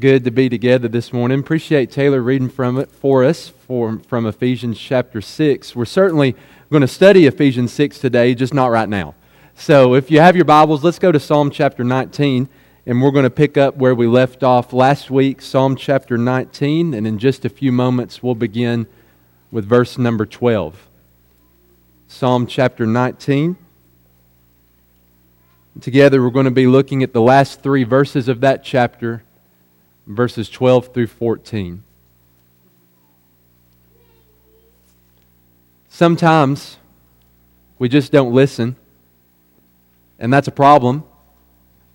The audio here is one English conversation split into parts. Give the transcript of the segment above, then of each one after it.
Good to be together this morning. Appreciate Taylor reading from it for us from Ephesians chapter 6. We're certainly going to study Ephesians 6 today, just not right now. So if you have your Bibles, let's go to Psalm chapter 19, and we're going to pick up where we left off last week, Psalm chapter 19, and in just a few moments we'll begin with verse number 12. Psalm chapter 19. Together we're going to be looking at the last three verses of that chapter verses 12 through 14. Sometimes we just don't listen, and that's a problem.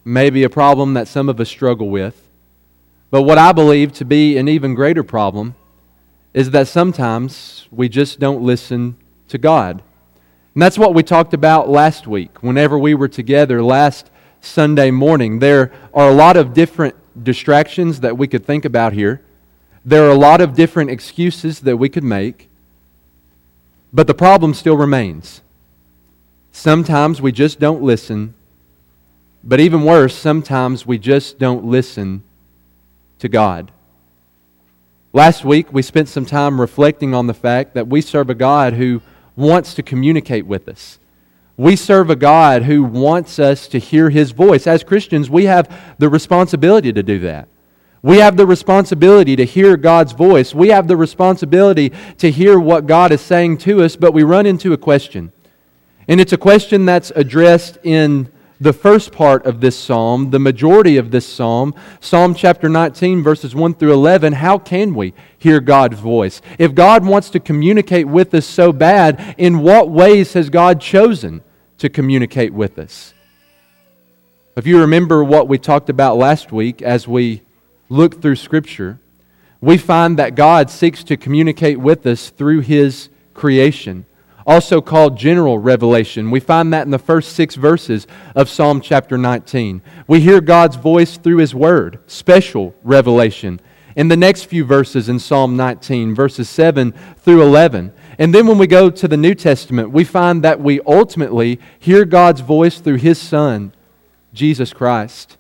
Maybe a problem that some of us struggle with. But what I believe to be an even greater problem is that sometimes we just don't listen to God. And that's what we talked about last week whenever we were together last Sunday morning. There are a lot of different distractions that we could think about here. There are a lot of different excuses that we could make, but the problem still remains. Sometimes we just don't listen, but even worse, sometimes we just don't listen to God. Last week, we spent some time reflecting on the fact that we serve a God who wants to communicate with us. We serve a God who wants us to hear his voice. As Christians, we have the responsibility to do that. We have the responsibility to hear God's voice. We have the responsibility to hear what God is saying to us, but we run into a question. And it's a question that's addressed in the first part of this psalm, the majority of this psalm, Psalm chapter 19, verses 1 through 11. How can we hear God's voice? If God wants to communicate with us so bad, in what ways has God chosen to communicate with us. If you remember what we talked about last week as we look through Scripture, we find that God seeks to communicate with us through His creation, also called general revelation. We find that in the first six verses of Psalm chapter 19. We hear God's voice through His Word, special revelation. In the next few verses in Psalm 19, verses 7 through 11, and then when we go to the New Testament, we find that we ultimately hear God's voice through His Son, Jesus Christ.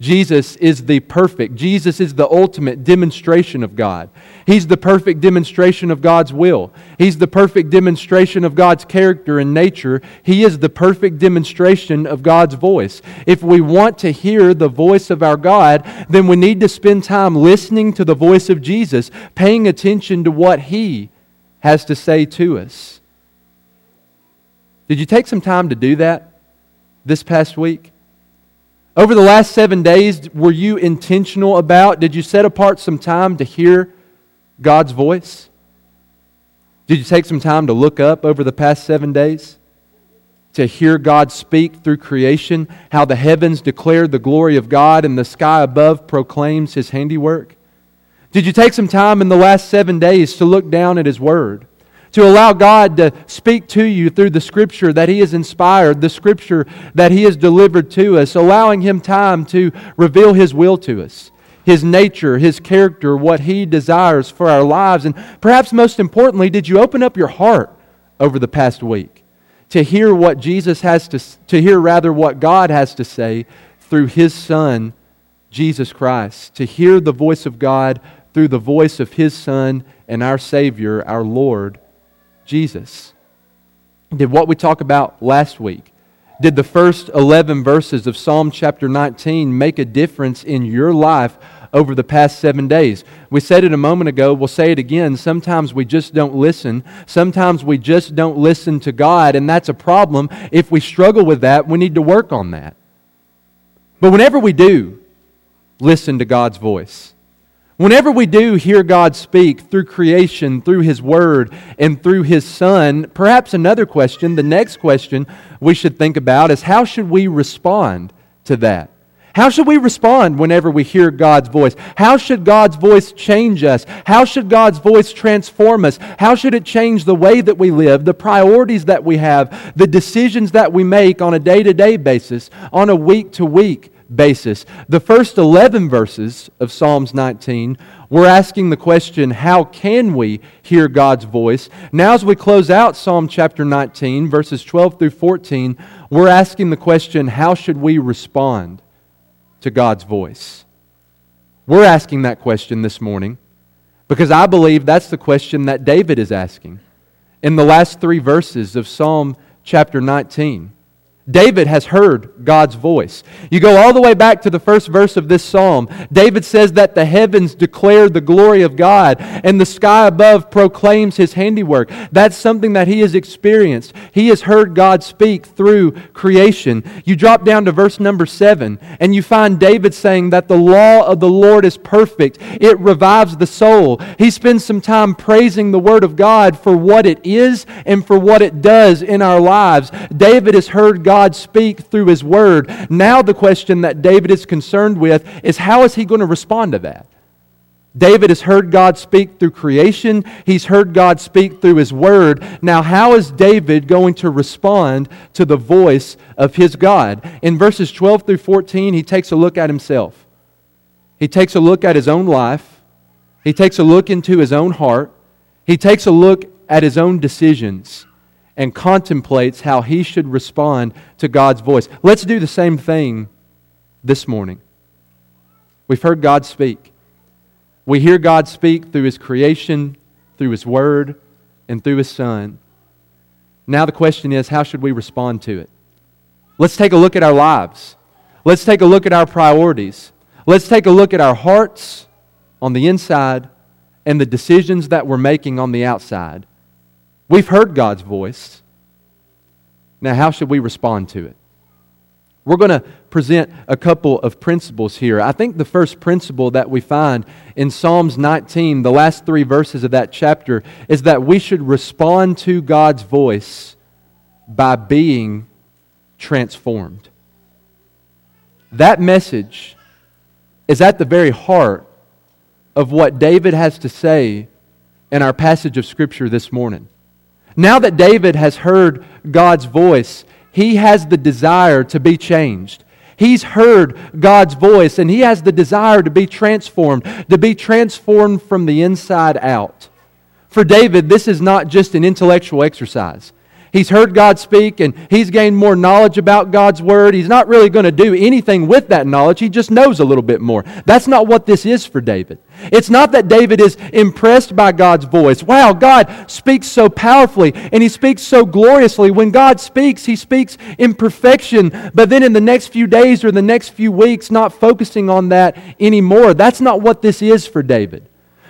Jesus is the perfect, Jesus is the ultimate demonstration of God. He's the perfect demonstration of God's will. He's the perfect demonstration of God's character and nature. He is the perfect demonstration of God's voice. If we want to hear the voice of our God, then we need to spend time listening to the voice of Jesus, paying attention to what He has to say to us. Did you take some time to do that this past week? Over the last seven days, were you intentional about? Did you set apart some time to hear God's voice? Did you take some time to look up over the past seven days? To hear God speak through creation, how the heavens declare the glory of God and the sky above proclaims his handiwork? Did you take some time in the last seven days to look down at His Word? To allow God to speak to you through the Scripture that He has inspired, the Scripture that He has delivered to us, allowing Him time to reveal His will to us, His nature, His character, what He desires for our lives. And perhaps most importantly, did you open up your heart over the past week to hear what Jesus has to, to hear rather what God has to say through His Son, Jesus Christ, to hear the voice of God through the voice of his Son and our Savior, our Lord, Jesus. Did what we talked about last week, did the first 11 verses of Psalm chapter 19 make a difference in your life over the past seven days? We said it a moment ago, we'll say it again. Sometimes we just don't listen. Sometimes we just don't listen to God, and that's a problem. If we struggle with that, we need to work on that. But whenever we do listen to God's voice, Whenever we do hear God speak through creation, through His Word, and through His Son, perhaps another question, the next question we should think about is how should we respond to that? How should we respond whenever we hear God's voice? How should God's voice change us? How should God's voice transform us? How should it change the way that we live, the priorities that we have, the decisions that we make on a day to day basis, on a week to week basis. The first 11 verses of Psalms 19, we're asking the question, how can we hear God's voice? Now, as we close out Psalm chapter 19, verses 12 through 14, we're asking the question, how should we respond to God's voice? We're asking that question this morning because I believe that's the question that David is asking in the last three verses of Psalm chapter 19. David has heard God's voice. You go all the way back to the first verse of this psalm. David says that the heavens declare the glory of God and the sky above proclaims his handiwork. That's something that he has experienced. He has heard God speak through creation. You drop down to verse number seven and you find David saying that the law of the Lord is perfect. It revives the soul. He spends some time praising the word of God for what it is and for what it does in our lives. David has heard God God speak through His Word. Now, the question that David is concerned with is how is he going to respond to that? David has heard God speak through creation. He's heard God speak through His Word. Now, how is David going to respond to the voice of his God? In verses 12 through 14, he takes a look at himself. He takes a look at his own life. He takes a look into his own heart. He takes a look at his own decisions and contemplates how he should respond to God's voice. Let's do the same thing this morning. We've heard God speak. We hear God speak through his creation, through his word, and through his son. Now the question is how should we respond to it? Let's take a look at our lives. Let's take a look at our priorities. Let's take a look at our hearts on the inside and the decisions that we're making on the outside. We've heard God's voice. Now, how should we respond to it? We're going to present a couple of principles here. I think the first principle that we find in Psalms 19, the last three verses of that chapter, is that we should respond to God's voice by being transformed. That message is at the very heart of what David has to say in our passage of Scripture this morning. Now that David has heard God's voice, he has the desire to be changed. He's heard God's voice and he has the desire to be transformed, to be transformed from the inside out. For David, this is not just an intellectual exercise. He's heard God speak and he's gained more knowledge about God's word. He's not really going to do anything with that knowledge. He just knows a little bit more. That's not what this is for David. It's not that David is impressed by God's voice. Wow, God speaks so powerfully and he speaks so gloriously. When God speaks, he speaks in perfection, but then in the next few days or the next few weeks, not focusing on that anymore. That's not what this is for David.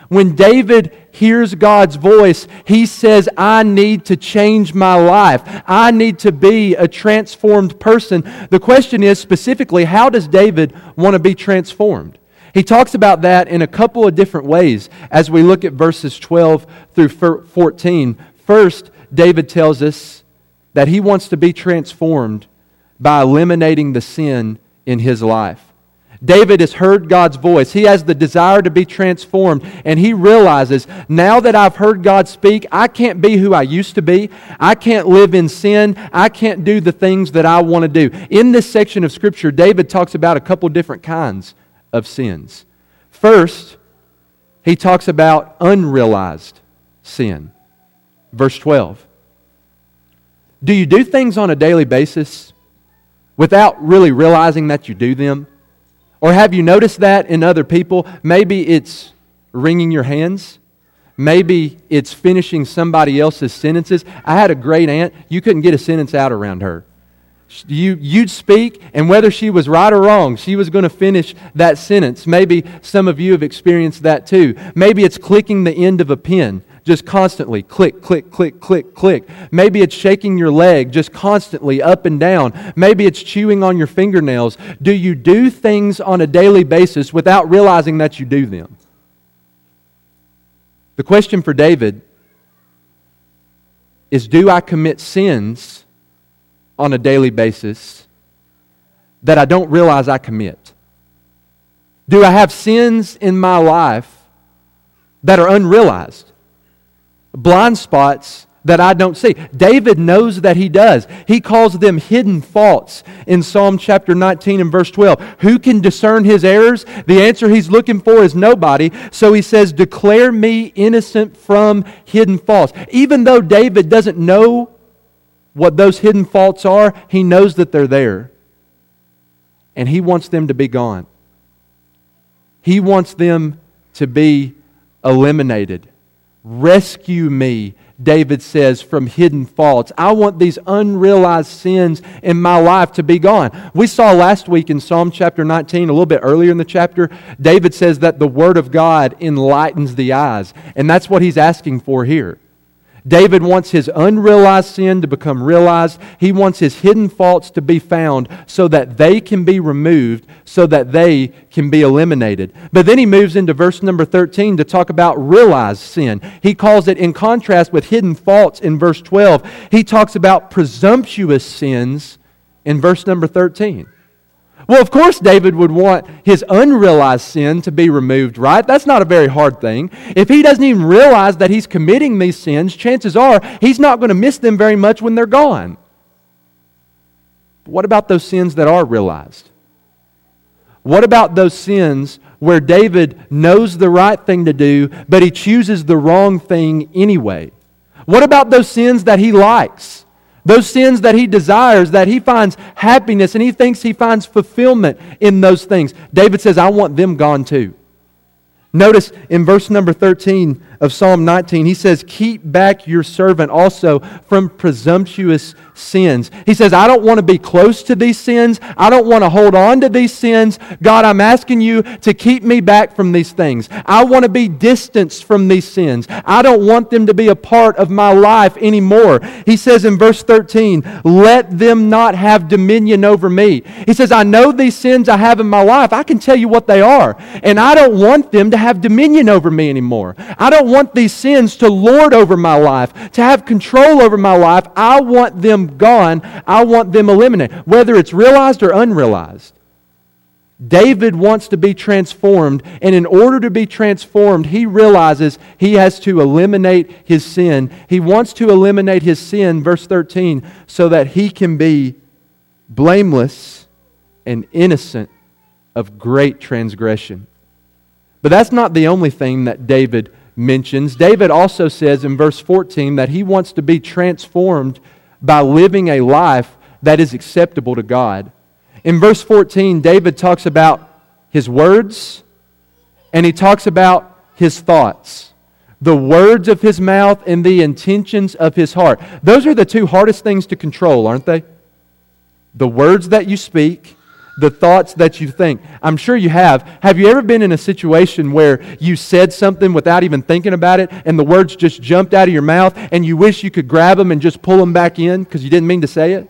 When David hears God's voice, he says, I need to change my life. I need to be a transformed person. The question is specifically, how does David want to be transformed? He talks about that in a couple of different ways as we look at verses 12 through 14. First, David tells us that he wants to be transformed by eliminating the sin in his life. David has heard God's voice. He has the desire to be transformed, and he realizes now that I've heard God speak, I can't be who I used to be. I can't live in sin. I can't do the things that I want to do. In this section of Scripture, David talks about a couple different kinds of sins. First, he talks about unrealized sin. Verse 12. Do you do things on a daily basis without really realizing that you do them? Or have you noticed that in other people? Maybe it's wringing your hands. Maybe it's finishing somebody else's sentences. I had a great aunt. You couldn't get a sentence out around her. You, you'd speak, and whether she was right or wrong, she was going to finish that sentence. Maybe some of you have experienced that too. Maybe it's clicking the end of a pen just constantly click, click, click, click, click. Maybe it's shaking your leg just constantly up and down. Maybe it's chewing on your fingernails. Do you do things on a daily basis without realizing that you do them? The question for David is Do I commit sins on a daily basis that I don't realize I commit? Do I have sins in my life that are unrealized? Blind spots that I don't see. David knows that he does. He calls them hidden faults in Psalm chapter 19 and verse 12. Who can discern his errors? The answer he's looking for is nobody. So he says, Declare me innocent from hidden faults. Even though David doesn't know what those hidden faults are, he knows that they're there. And he wants them to be gone. He wants them to be eliminated. Rescue me, David says, from hidden faults. I want these unrealized sins in my life to be gone. We saw last week in Psalm chapter 19, a little bit earlier in the chapter, David says that the Word of God enlightens the eyes. And that's what he's asking for here. David wants his unrealized sin to become realized. He wants his hidden faults to be found so that they can be removed, so that they can be eliminated. But then he moves into verse number 13 to talk about realized sin. He calls it, in contrast with hidden faults in verse 12, he talks about presumptuous sins in verse number 13. Well, of course, David would want his unrealized sin to be removed, right? That's not a very hard thing. If he doesn't even realize that he's committing these sins, chances are he's not going to miss them very much when they're gone. But what about those sins that are realized? What about those sins where David knows the right thing to do, but he chooses the wrong thing anyway? What about those sins that he likes? Those sins that he desires, that he finds happiness and he thinks he finds fulfillment in those things. David says, I want them gone too. Notice in verse number 13 of Psalm 19, he says, Keep back your servant also from presumptuous sins. He says, I don't want to be close to these sins. I don't want to hold on to these sins. God, I'm asking you to keep me back from these things. I want to be distanced from these sins. I don't want them to be a part of my life anymore. He says in verse 13, Let them not have dominion over me. He says, I know these sins I have in my life. I can tell you what they are. And I don't want them to have dominion over me anymore. I don't want these sins to lord over my life, to have control over my life. I want them gone. I want them eliminated, whether it's realized or unrealized. David wants to be transformed, and in order to be transformed, he realizes he has to eliminate his sin. He wants to eliminate his sin, verse 13, so that he can be blameless and innocent of great transgression. But that's not the only thing that David mentions. David also says in verse 14 that he wants to be transformed by living a life that is acceptable to God. In verse 14, David talks about his words and he talks about his thoughts. The words of his mouth and the intentions of his heart. Those are the two hardest things to control, aren't they? The words that you speak the thoughts that you think. I'm sure you have. Have you ever been in a situation where you said something without even thinking about it and the words just jumped out of your mouth and you wish you could grab them and just pull them back in because you didn't mean to say it?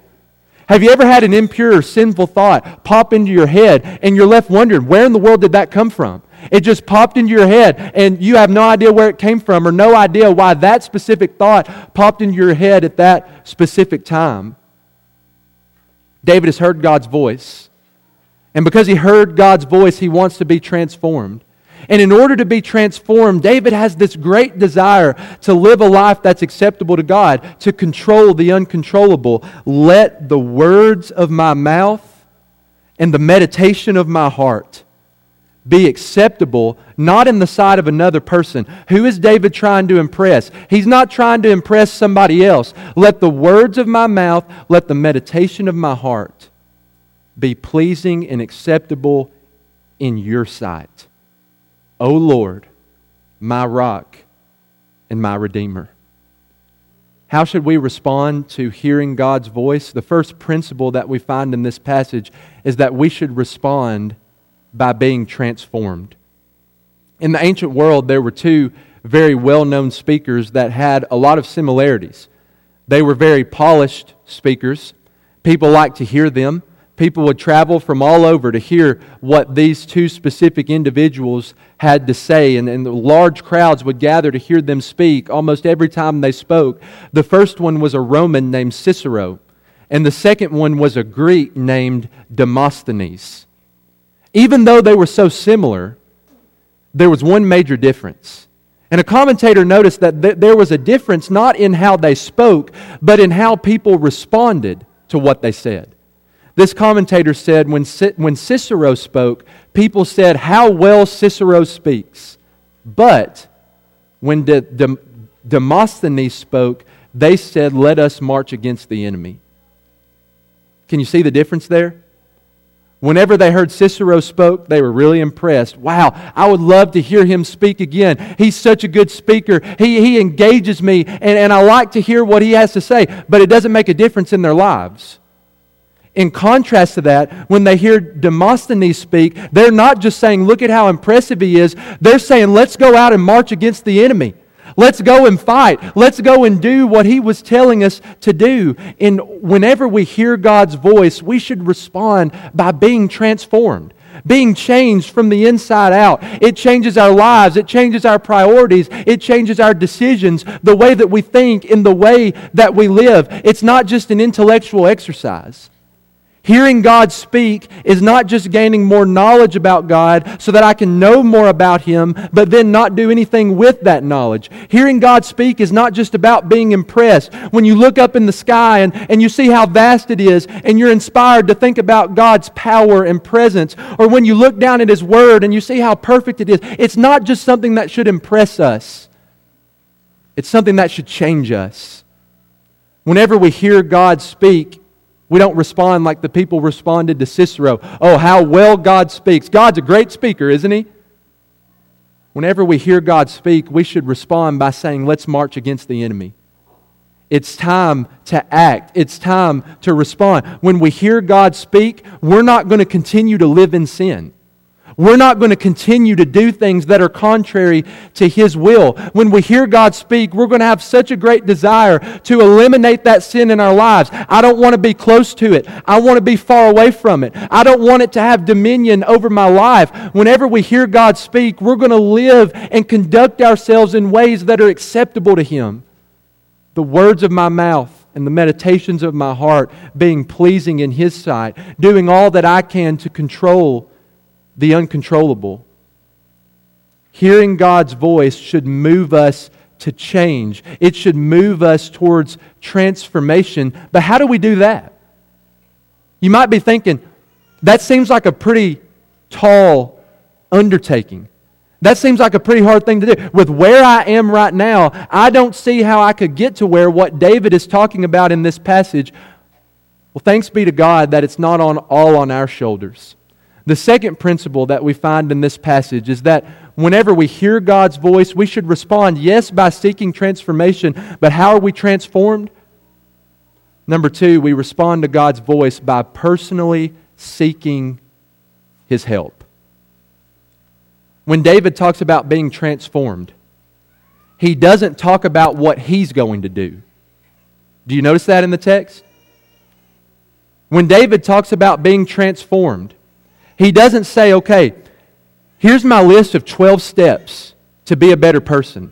Have you ever had an impure or sinful thought pop into your head and you're left wondering, where in the world did that come from? It just popped into your head and you have no idea where it came from or no idea why that specific thought popped into your head at that specific time. David has heard God's voice. And because he heard God's voice, he wants to be transformed. And in order to be transformed, David has this great desire to live a life that's acceptable to God, to control the uncontrollable. Let the words of my mouth and the meditation of my heart be acceptable, not in the sight of another person. Who is David trying to impress? He's not trying to impress somebody else. Let the words of my mouth, let the meditation of my heart be pleasing and acceptable in your sight. O Lord, my rock and my redeemer. How should we respond to hearing God's voice? The first principle that we find in this passage is that we should respond by being transformed. In the ancient world, there were two very well known speakers that had a lot of similarities. They were very polished speakers. People liked to hear them. People would travel from all over to hear what these two specific individuals had to say, and, and large crowds would gather to hear them speak almost every time they spoke. The first one was a Roman named Cicero, and the second one was a Greek named Demosthenes. Even though they were so similar, there was one major difference. And a commentator noticed that th- there was a difference not in how they spoke, but in how people responded to what they said. This commentator said when, when Cicero spoke, people said how well Cicero speaks. But when De, De, Demosthenes spoke, they said, Let us march against the enemy. Can you see the difference there? Whenever they heard Cicero spoke, they were really impressed. Wow, I would love to hear him speak again. He's such a good speaker. He, he engages me, and, and I like to hear what he has to say, but it doesn't make a difference in their lives. In contrast to that, when they hear Demosthenes speak, they're not just saying, Look at how impressive he is. They're saying, Let's go out and march against the enemy. Let's go and fight. Let's go and do what he was telling us to do. And whenever we hear God's voice, we should respond by being transformed, being changed from the inside out. It changes our lives, it changes our priorities, it changes our decisions, the way that we think, in the way that we live. It's not just an intellectual exercise. Hearing God speak is not just gaining more knowledge about God so that I can know more about Him, but then not do anything with that knowledge. Hearing God speak is not just about being impressed. When you look up in the sky and, and you see how vast it is, and you're inspired to think about God's power and presence, or when you look down at His Word and you see how perfect it is, it's not just something that should impress us, it's something that should change us. Whenever we hear God speak, we don't respond like the people responded to Cicero. Oh, how well God speaks. God's a great speaker, isn't he? Whenever we hear God speak, we should respond by saying, Let's march against the enemy. It's time to act. It's time to respond. When we hear God speak, we're not going to continue to live in sin. We're not going to continue to do things that are contrary to His will. When we hear God speak, we're going to have such a great desire to eliminate that sin in our lives. I don't want to be close to it. I want to be far away from it. I don't want it to have dominion over my life. Whenever we hear God speak, we're going to live and conduct ourselves in ways that are acceptable to Him. The words of my mouth and the meditations of my heart being pleasing in His sight, doing all that I can to control the uncontrollable. Hearing God's voice should move us to change, it should move us towards transformation. But how do we do that? You might be thinking, that seems like a pretty tall undertaking. That seems like a pretty hard thing to do. With where I am right now, I don't see how I could get to where what David is talking about in this passage. Well, thanks be to God that it's not on all on our shoulders. The second principle that we find in this passage is that whenever we hear God's voice, we should respond, yes, by seeking transformation, but how are we transformed? Number two, we respond to God's voice by personally seeking His help. When David talks about being transformed, he doesn't talk about what he's going to do. Do you notice that in the text? When David talks about being transformed, he doesn't say, okay, here's my list of 12 steps to be a better person.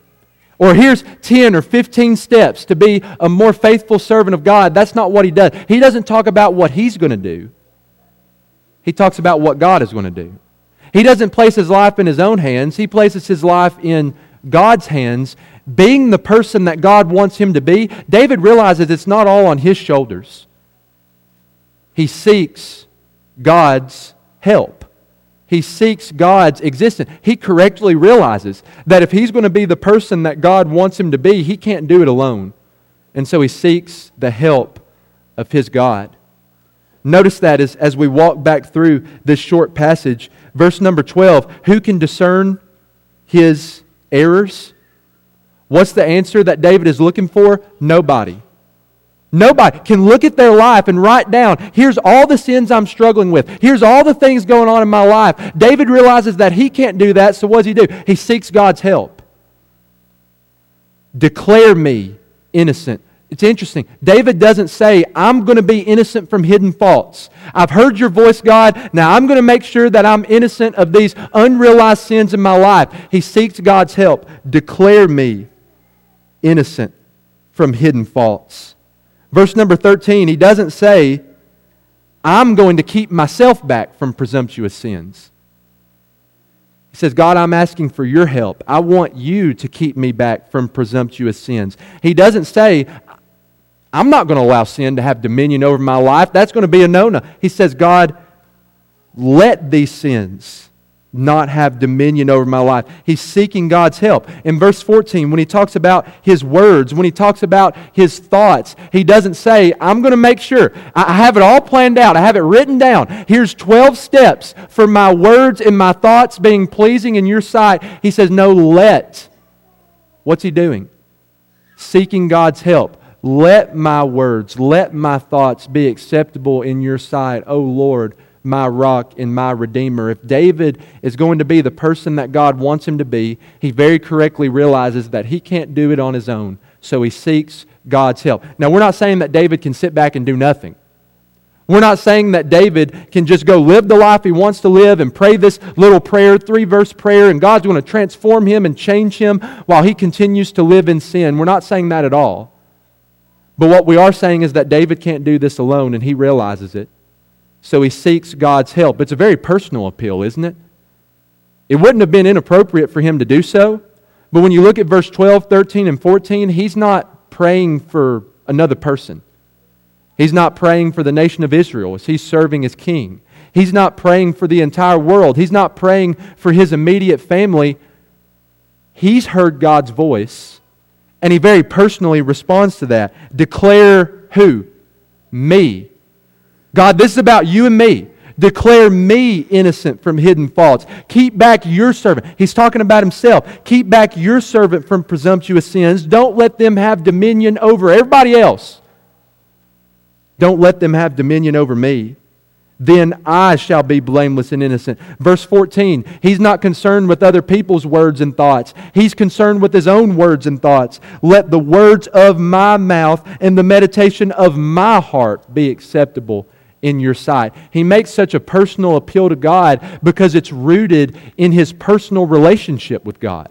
Or here's 10 or 15 steps to be a more faithful servant of God. That's not what he does. He doesn't talk about what he's going to do, he talks about what God is going to do. He doesn't place his life in his own hands, he places his life in God's hands. Being the person that God wants him to be, David realizes it's not all on his shoulders. He seeks God's help. He seeks God's existence. He correctly realizes that if he's going to be the person that God wants him to be, he can't do it alone. And so he seeks the help of his God. Notice that as, as we walk back through this short passage, verse number 12 who can discern his errors? What's the answer that David is looking for? Nobody. Nobody can look at their life and write down, here's all the sins I'm struggling with. Here's all the things going on in my life. David realizes that he can't do that, so what does he do? He seeks God's help. Declare me innocent. It's interesting. David doesn't say, I'm going to be innocent from hidden faults. I've heard your voice, God. Now I'm going to make sure that I'm innocent of these unrealized sins in my life. He seeks God's help. Declare me innocent from hidden faults. Verse number 13, he doesn't say, I'm going to keep myself back from presumptuous sins. He says, God, I'm asking for your help. I want you to keep me back from presumptuous sins. He doesn't say, I'm not going to allow sin to have dominion over my life. That's going to be a no no. He says, God, let these sins not have dominion over my life. He's seeking God's help. In verse 14, when he talks about his words, when he talks about his thoughts, he doesn't say, I'm going to make sure. I have it all planned out. I have it written down. Here's 12 steps for my words and my thoughts being pleasing in your sight. He says, No, let. What's he doing? Seeking God's help. Let my words, let my thoughts be acceptable in your sight, O Lord my rock and my redeemer. If David is going to be the person that God wants him to be, he very correctly realizes that he can't do it on his own. So he seeks God's help. Now, we're not saying that David can sit back and do nothing. We're not saying that David can just go live the life he wants to live and pray this little prayer, three verse prayer, and God's going to transform him and change him while he continues to live in sin. We're not saying that at all. But what we are saying is that David can't do this alone, and he realizes it. So he seeks God's help. It's a very personal appeal, isn't it? It wouldn't have been inappropriate for him to do so. But when you look at verse 12, 13, and 14, he's not praying for another person. He's not praying for the nation of Israel as he's serving as king. He's not praying for the entire world. He's not praying for his immediate family. He's heard God's voice, and he very personally responds to that. Declare who? Me God, this is about you and me. Declare me innocent from hidden faults. Keep back your servant. He's talking about himself. Keep back your servant from presumptuous sins. Don't let them have dominion over everybody else. Don't let them have dominion over me. Then I shall be blameless and innocent. Verse 14, he's not concerned with other people's words and thoughts. He's concerned with his own words and thoughts. Let the words of my mouth and the meditation of my heart be acceptable in your sight. He makes such a personal appeal to God because it's rooted in his personal relationship with God.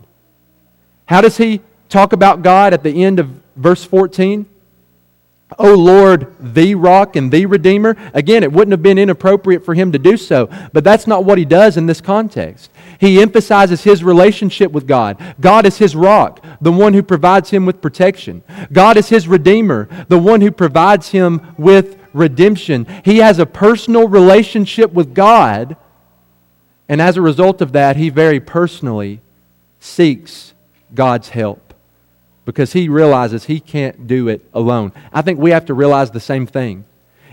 How does he talk about God at the end of verse 14? O Lord, the rock and the redeemer. Again, it wouldn't have been inappropriate for him to do so, but that's not what he does in this context. He emphasizes his relationship with God. God is his rock, the one who provides him with protection. God is his redeemer, the one who provides him with redemption. He has a personal relationship with God, and as a result of that, he very personally seeks God's help because he realizes he can't do it alone. I think we have to realize the same thing.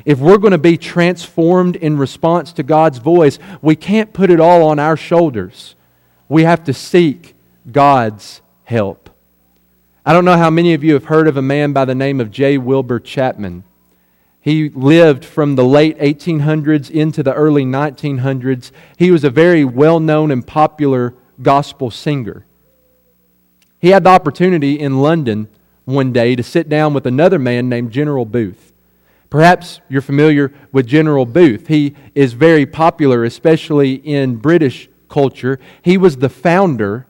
If we're going to be transformed in response to God's voice, we can't put it all on our shoulders. We have to seek God's help. I don't know how many of you have heard of a man by the name of J. Wilbur Chapman. He lived from the late 1800s into the early 1900s. He was a very well known and popular gospel singer. He had the opportunity in London one day to sit down with another man named General Booth. Perhaps you're familiar with General Booth. He is very popular, especially in British culture. He was the founder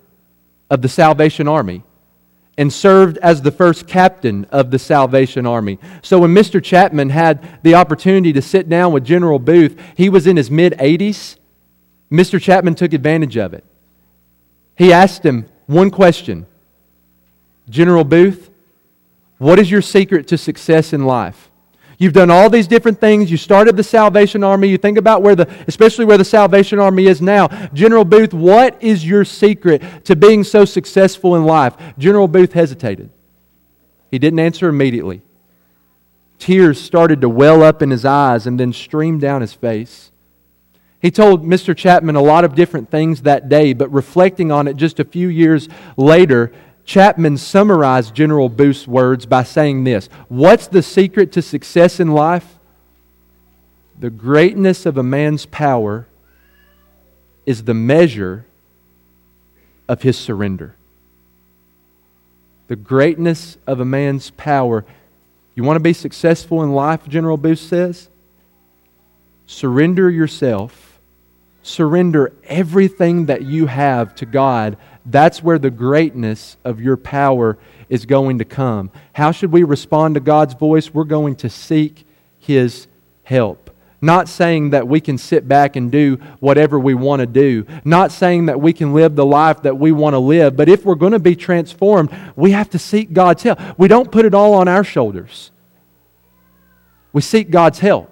of the Salvation Army and served as the first captain of the Salvation Army. So when Mr. Chapman had the opportunity to sit down with General Booth, he was in his mid 80s. Mr. Chapman took advantage of it. He asked him one question General Booth, what is your secret to success in life? You've done all these different things. You started the Salvation Army. You think about where the, especially where the Salvation Army is now. General Booth, what is your secret to being so successful in life? General Booth hesitated. He didn't answer immediately. Tears started to well up in his eyes and then stream down his face. He told Mr. Chapman a lot of different things that day, but reflecting on it just a few years later, Chapman summarized General Booth's words by saying this What's the secret to success in life? The greatness of a man's power is the measure of his surrender. The greatness of a man's power. You want to be successful in life, General Booth says? Surrender yourself. Surrender everything that you have to God that's where the greatness of your power is going to come. How should we respond to God's voice? We're going to seek His help. Not saying that we can sit back and do whatever we want to do. Not saying that we can live the life that we want to live. But if we're going to be transformed, we have to seek God's help. We don't put it all on our shoulders, we seek God's help.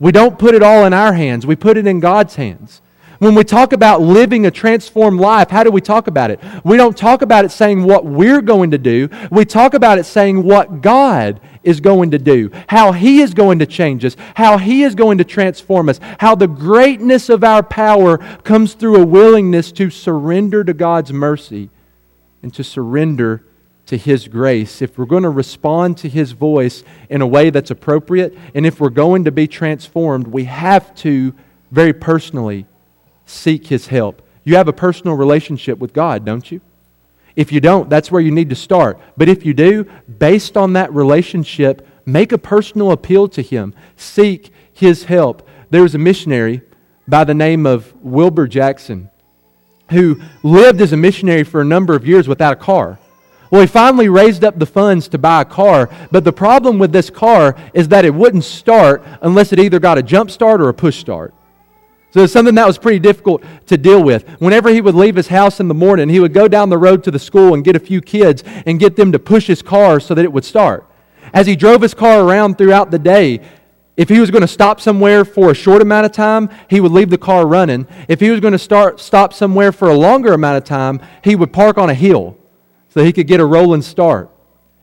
We don't put it all in our hands, we put it in God's hands. When we talk about living a transformed life, how do we talk about it? We don't talk about it saying what we're going to do. We talk about it saying what God is going to do, how He is going to change us, how He is going to transform us, how the greatness of our power comes through a willingness to surrender to God's mercy and to surrender to His grace. If we're going to respond to His voice in a way that's appropriate, and if we're going to be transformed, we have to very personally seek His help. You have a personal relationship with God, don't you? If you don't, that's where you need to start. But if you do, based on that relationship, make a personal appeal to Him. Seek His help. There was a missionary by the name of Wilbur Jackson who lived as a missionary for a number of years without a car. Well, he finally raised up the funds to buy a car, but the problem with this car is that it wouldn't start unless it either got a jump start or a push start. So it's something that was pretty difficult to deal with. Whenever he would leave his house in the morning, he would go down the road to the school and get a few kids and get them to push his car so that it would start. As he drove his car around throughout the day, if he was going to stop somewhere for a short amount of time, he would leave the car running. If he was going to start, stop somewhere for a longer amount of time, he would park on a hill so he could get a rolling start.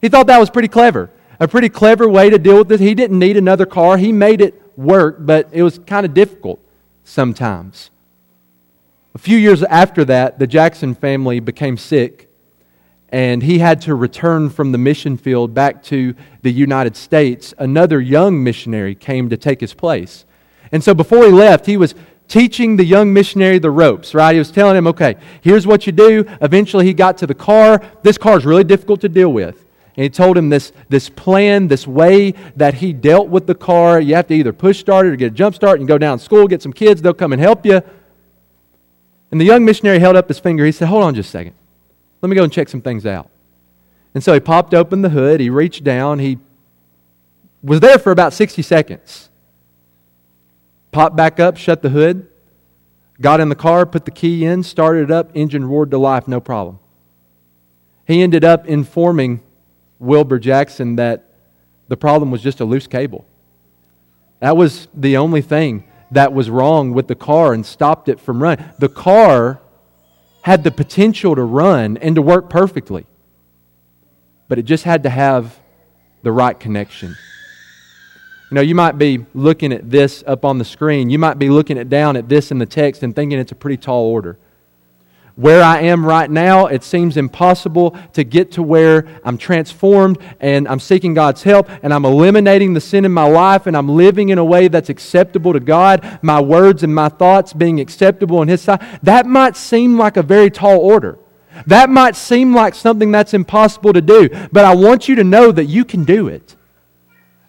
He thought that was pretty clever. A pretty clever way to deal with it. He didn't need another car. He made it work, but it was kind of difficult sometimes. A few years after that, the Jackson family became sick, and he had to return from the mission field back to the United States. Another young missionary came to take his place. And so before he left, he was teaching the young missionary the ropes, right? He was telling him, okay, here's what you do. Eventually, he got to the car. This car is really difficult to deal with. And he told him this, this plan, this way that he dealt with the car. You have to either push start it or get a jump start and go down to school, get some kids, they'll come and help you. And the young missionary held up his finger. He said, Hold on just a second. Let me go and check some things out. And so he popped open the hood, he reached down, he was there for about 60 seconds. Popped back up, shut the hood, got in the car, put the key in, started it up, engine roared to life, no problem. He ended up informing Wilbur Jackson that the problem was just a loose cable. That was the only thing that was wrong with the car and stopped it from running. The car had the potential to run and to work perfectly, but it just had to have the right connection. You know, you might be looking at this up on the screen. You might be looking at down at this in the text and thinking it's a pretty tall order. Where I am right now, it seems impossible to get to where I'm transformed and I'm seeking God's help and I'm eliminating the sin in my life and I'm living in a way that's acceptable to God, my words and my thoughts being acceptable in His sight. That might seem like a very tall order. That might seem like something that's impossible to do, but I want you to know that you can do it.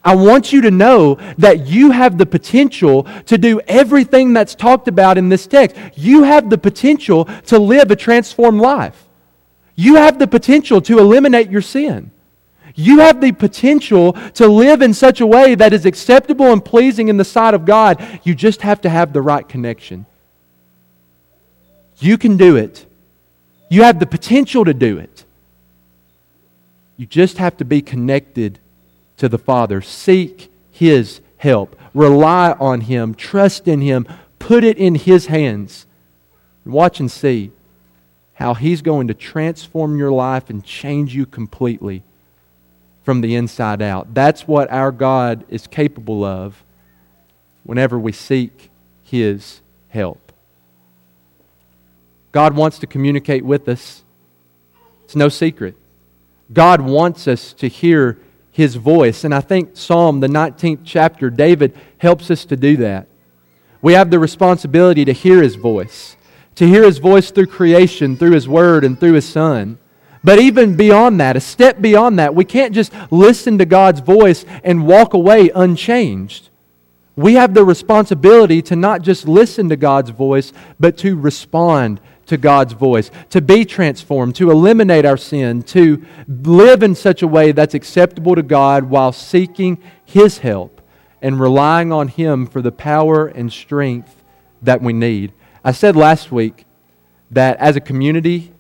I want you to know that you have the potential to do everything that's talked about in this text. You have the potential to live a transformed life. You have the potential to eliminate your sin. You have the potential to live in such a way that is acceptable and pleasing in the sight of God. You just have to have the right connection. You can do it. You have the potential to do it. You just have to be connected to the Father. Seek His help. Rely on Him. Trust in Him. Put it in His hands. Watch and see how He's going to transform your life and change you completely from the inside out. That's what our God is capable of whenever we seek His help. God wants to communicate with us. It's no secret. God wants us to hear his voice. And I think Psalm, the 19th chapter, David helps us to do that. We have the responsibility to hear his voice, to hear his voice through creation, through his word, and through his son. But even beyond that, a step beyond that, we can't just listen to God's voice and walk away unchanged. We have the responsibility to not just listen to God's voice, but to respond to God's voice, to be transformed, to eliminate our sin, to live in such a way that's acceptable to God while seeking His help and relying on Him for the power and strength that we need. I said last week that as a community,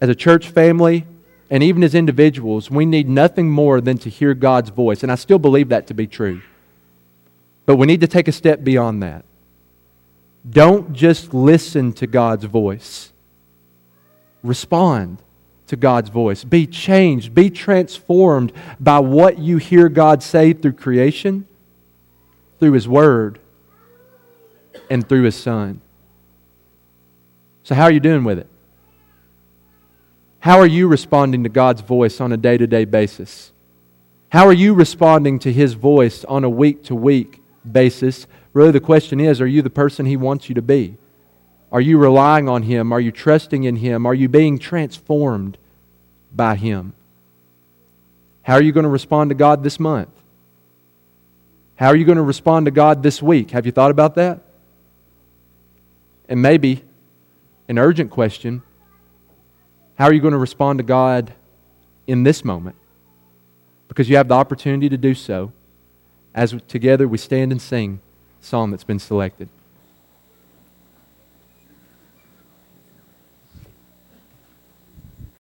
as a church family, and even as individuals, we need nothing more than to hear God's voice. And I still believe that to be true. But we need to take a step beyond that. Don't just listen to God's voice. Respond to God's voice. Be changed. Be transformed by what you hear God say through creation, through His Word, and through His Son. So, how are you doing with it? How are you responding to God's voice on a day to day basis? How are you responding to His voice on a week to week basis? Really, the question is are you the person He wants you to be? Are you relying on Him? Are you trusting in Him? Are you being transformed by Him? How are you going to respond to God this month? How are you going to respond to God this week? Have you thought about that? And maybe an urgent question how are you going to respond to God in this moment? Because you have the opportunity to do so as together we stand and sing song that's been selected.